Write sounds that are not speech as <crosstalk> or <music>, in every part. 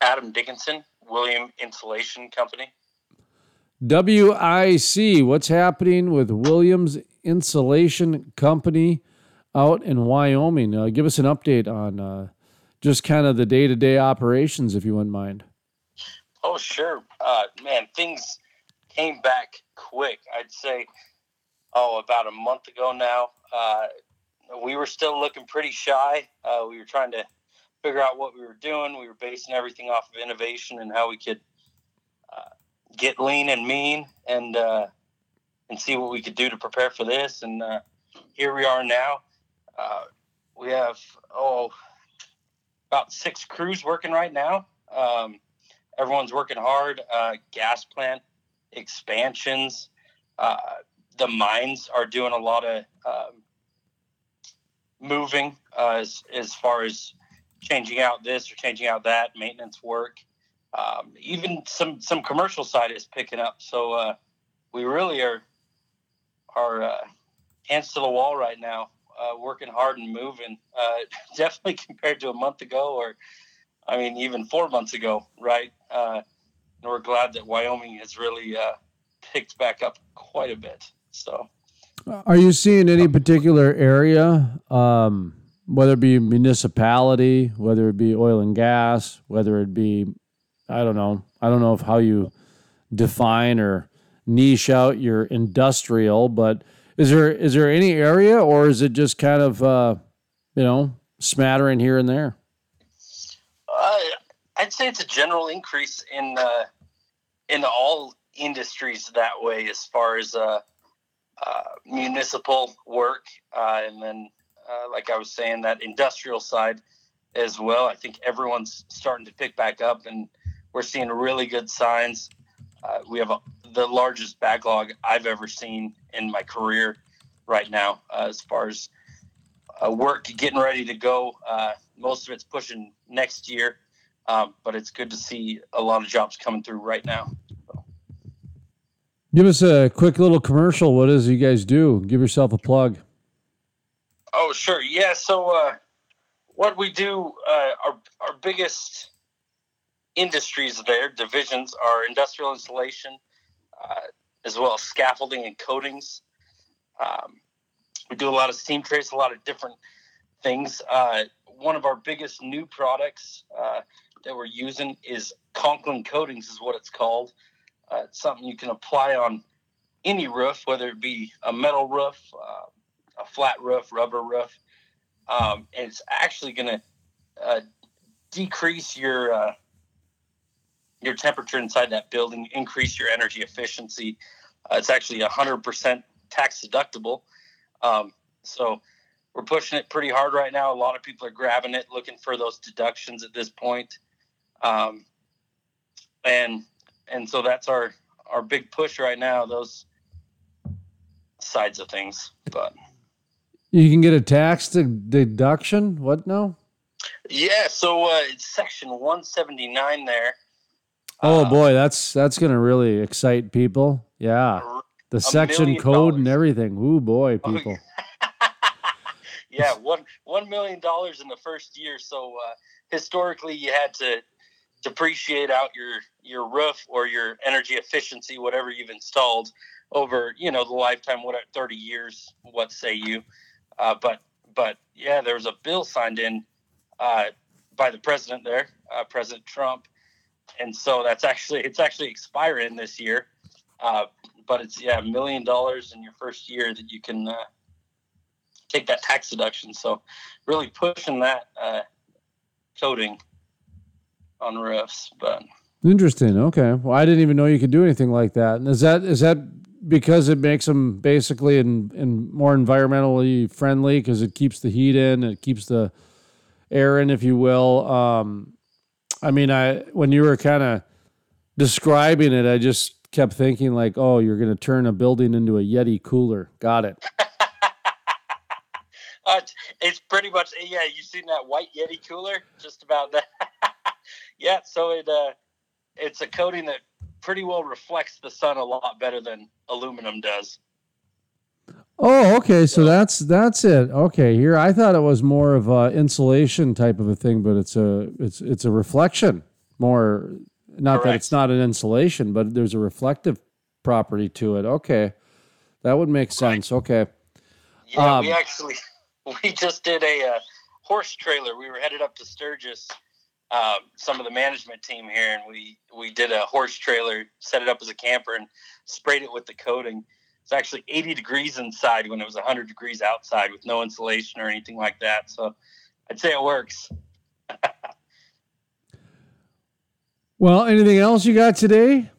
Adam Dickinson, William Insulation Company. WIC, what's happening with Williams Insulation Company out in Wyoming? Uh, give us an update on uh, just kind of the day to day operations, if you wouldn't mind. Oh, sure. Uh, man, things came back quick. I'd say, oh, about a month ago now. Uh, we were still looking pretty shy. Uh, we were trying to figure out what we were doing. We were basing everything off of innovation and how we could uh, get lean and mean and uh, and see what we could do to prepare for this. And uh, here we are now. Uh, we have oh about six crews working right now. Um, everyone's working hard. Uh, gas plant expansions. Uh, the mines are doing a lot of um, moving as as far as changing out this or changing out that maintenance work. Um, even some some commercial side is picking up. So uh, we really are are uh, hands to the wall right now, uh, working hard and moving. Uh, <laughs> definitely compared to a month ago, or I mean even four months ago, right? Uh, and we're glad that Wyoming has really uh, picked back up quite a bit. So. Are you seeing any particular area? Um whether it be municipality, whether it be oil and gas, whether it be, I don't know, I don't know if how you define or niche out your industrial, but is there is there any area or is it just kind of uh, you know smattering here and there? Uh, I'd say it's a general increase in uh, in all industries that way, as far as uh, uh, municipal work, uh, and then uh, like I was saying, that industrial side as well. I think everyone's starting to pick back up, and we're seeing really good signs. Uh, we have a, the largest backlog I've ever seen in my career right now, uh, as far as uh, work getting ready to go. Uh, most of it's pushing next year, um, but it's good to see a lot of jobs coming through right now. Give us a quick little commercial. What does you guys do? Give yourself a plug. Oh, sure. Yeah. So, uh, what we do, uh, our, our biggest industries there, divisions, are industrial installation, uh, as well as scaffolding and coatings. Um, we do a lot of steam trace, a lot of different things. Uh, one of our biggest new products uh, that we're using is Conklin Coatings, is what it's called. Uh, it's something you can apply on any roof, whether it be a metal roof, a flat roof, rubber roof, um, and it's actually going to uh, decrease your uh, your temperature inside that building, increase your energy efficiency. Uh, it's actually 100% tax deductible. Um, so we're pushing it pretty hard right now. A lot of people are grabbing it, looking for those deductions at this point. Um, and and so that's our our big push right now. Those sides of things, but. You can get a tax deduction. What now? Yeah, so uh, it's section 179 there. Oh uh, boy, that's that's gonna really excite people. Yeah, the section code dollars. and everything. Ooh boy, people. <laughs> yeah, one one million dollars in the first year. So uh, historically, you had to depreciate out your your roof or your energy efficiency, whatever you've installed over you know the lifetime. What thirty years? What say you? Uh, but but yeah, there was a bill signed in uh, by the president there, uh, President Trump, and so that's actually it's actually expiring this year. Uh, but it's yeah, a million dollars in your first year that you can uh, take that tax deduction. So really pushing that coating on roofs, but. Interesting. Okay. Well, I didn't even know you could do anything like that. And is that is that because it makes them basically in, in more environmentally friendly because it keeps the heat in, it keeps the air in, if you will. Um, I mean, I when you were kind of describing it, I just kept thinking like, oh, you're going to turn a building into a Yeti cooler. Got it. <laughs> uh, it's pretty much yeah. You seen that white Yeti cooler? Just about that. <laughs> yeah. So it uh, it's a coating that pretty well reflects the sun a lot better than aluminum does. Oh, okay. So that's that's it. Okay, here I thought it was more of a insulation type of a thing, but it's a it's it's a reflection. more not Correct. that it's not an insulation, but there's a reflective property to it. Okay. That would make sense. Right. Okay. Yeah, um, we actually <laughs> we just did a uh, horse trailer. We were headed up to Sturgis, um, some of the management team here, and we we did a horse trailer, set it up as a camper, and sprayed it with the coating. It's actually 80 degrees inside when it was 100 degrees outside with no insulation or anything like that. So I'd say it works. <laughs> well, anything else you got today?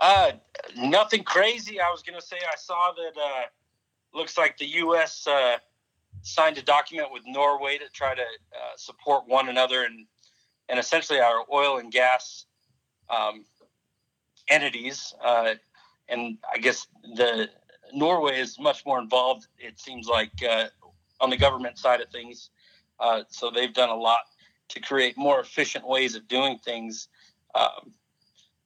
Uh, nothing crazy. I was gonna say I saw that. Uh, looks like the U.S. Uh, signed a document with Norway to try to uh, support one another and and essentially our oil and gas um, entities. Uh, and I guess the Norway is much more involved. It seems like uh, on the government side of things. Uh, so they've done a lot to create more efficient ways of doing things. Um,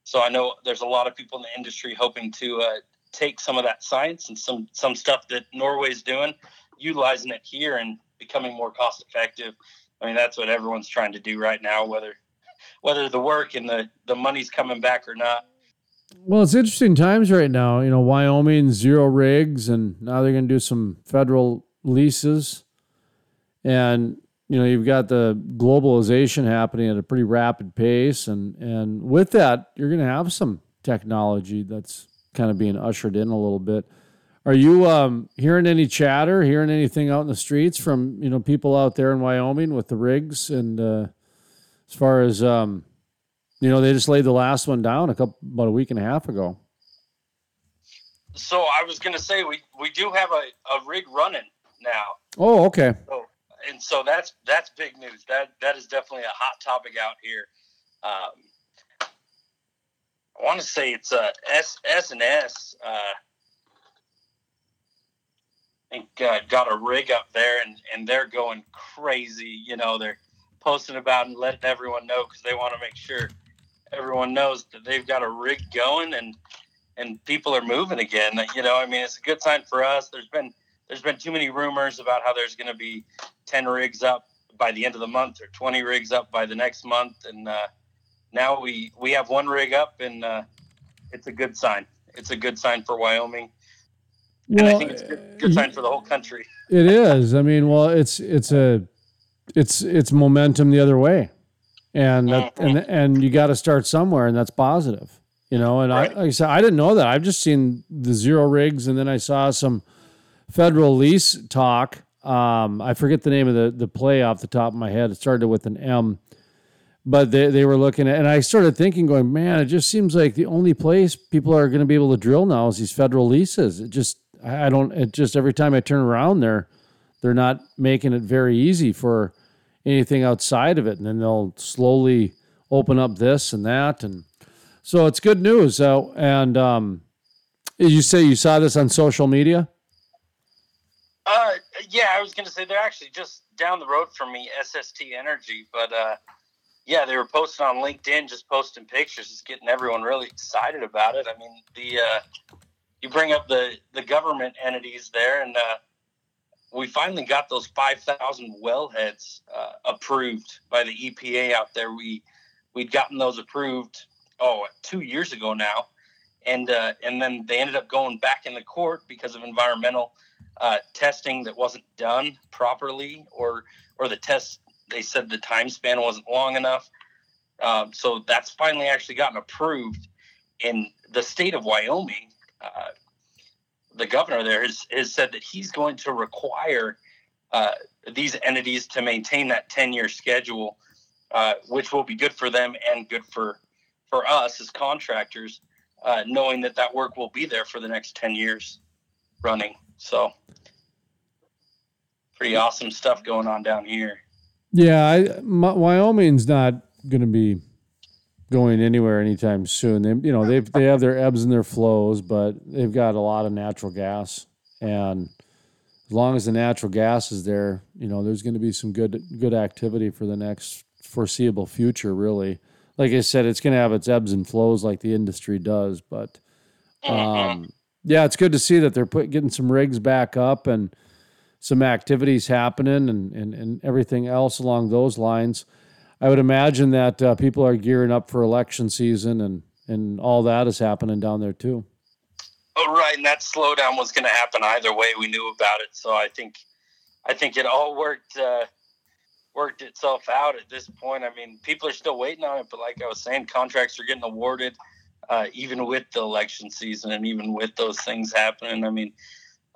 so I know there's a lot of people in the industry hoping to uh, take some of that science and some some stuff that Norway's doing, utilizing it here and becoming more cost effective. I mean, that's what everyone's trying to do right now, whether whether the work and the the money's coming back or not. Well, it's interesting times right now. You know, Wyoming zero rigs, and now they're going to do some federal leases, and you know you've got the globalization happening at a pretty rapid pace, and and with that, you're going to have some technology that's kind of being ushered in a little bit. Are you um, hearing any chatter, hearing anything out in the streets from you know people out there in Wyoming with the rigs, and uh, as far as um, you know, they just laid the last one down a couple about a week and a half ago. So I was going to say we we do have a, a rig running now. Oh, okay. So, and so that's that's big news. That that is definitely a hot topic out here. Um, I want to say it's a S S and S. Uh, think uh, got a rig up there, and and they're going crazy. You know, they're posting about and letting everyone know because they want to make sure everyone knows that they've got a rig going and and people are moving again. You know, I mean, it's a good sign for us. There's been there's been too many rumors about how there's going to be ten rigs up by the end of the month or twenty rigs up by the next month, and uh, now we we have one rig up, and uh, it's a good sign. It's a good sign for Wyoming. Well, and I think it's a good, good sign for the whole country. it is. I mean, well, it's it's a it's it's momentum the other way and that, and and you got to start somewhere, and that's positive, you know. And right. I, like I said, I didn't know that. I've just seen the zero rigs, and then I saw some federal lease talk. Um, I forget the name of the the play off the top of my head. It started with an M, but they they were looking at, and I started thinking, going, man, it just seems like the only place people are going to be able to drill now is these federal leases. It just I don't. It just every time I turn around, they're they're not making it very easy for anything outside of it, and then they'll slowly open up this and that, and so it's good news. So, and um, you say you saw this on social media? Uh, yeah, I was going to say they're actually just down the road from me, SST Energy, but uh, yeah, they were posting on LinkedIn, just posting pictures, just getting everyone really excited about it. I mean, the uh, you bring up the the government entities there, and uh, we finally got those 5,000 wellheads uh, approved by the EPA out there. We we'd gotten those approved oh two years ago now, and uh, and then they ended up going back in the court because of environmental uh, testing that wasn't done properly, or or the test they said the time span wasn't long enough. Um, so that's finally actually gotten approved in the state of Wyoming. Uh, the governor there has, has said that he's going to require uh, these entities to maintain that 10 year schedule, uh, which will be good for them and good for, for us as contractors, uh, knowing that that work will be there for the next 10 years running. So, pretty awesome stuff going on down here. Yeah, I, my, Wyoming's not going to be going anywhere anytime soon. They, you know, they they have their ebbs and their flows, but they've got a lot of natural gas, and as long as the natural gas is there, you know, there's going to be some good good activity for the next foreseeable future. Really, like I said, it's going to have its ebbs and flows like the industry does, but um, yeah, it's good to see that they're put, getting some rigs back up and some activities happening and, and, and everything else along those lines. I would imagine that uh, people are gearing up for election season and and all that is happening down there too. Oh, right, and that slowdown was going to happen either way. We knew about it, so I think, I think it all worked uh, worked itself out at this point. I mean, people are still waiting on it, but like I was saying, contracts are getting awarded, uh, even with the election season and even with those things happening. I mean,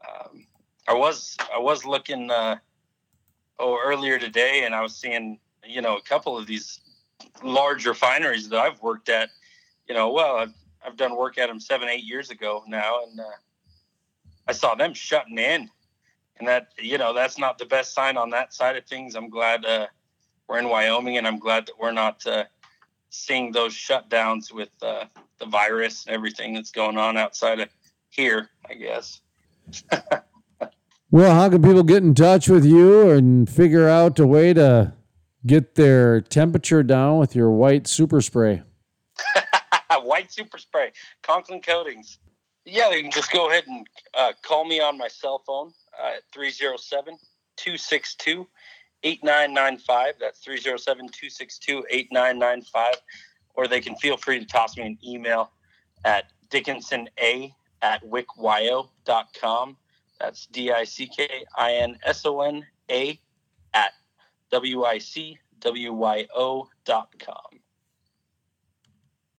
um, I was I was looking uh, oh earlier today, and I was seeing you know a couple of these large refineries that I've worked at. You know, well, I've I've done work at them seven, eight years ago now, and uh, I saw them shutting in, and that you know that's not the best sign on that side of things. I'm glad uh, we're in Wyoming, and I'm glad that we're not uh, seeing those shutdowns with uh, the virus and everything that's going on outside of here. I guess. <laughs> well, how can people get in touch with you and figure out a way to get their temperature down with your white super spray? <laughs> white super spray, Conklin Coatings. Yeah, you can just go ahead and uh, call me on my cell phone uh, at 307 262 8995. That's 307 262 8995. Or they can feel free to toss me an email at dickinsona at wickwyo.com. That's D I C K I N S O N A at W I C W Y O dot com.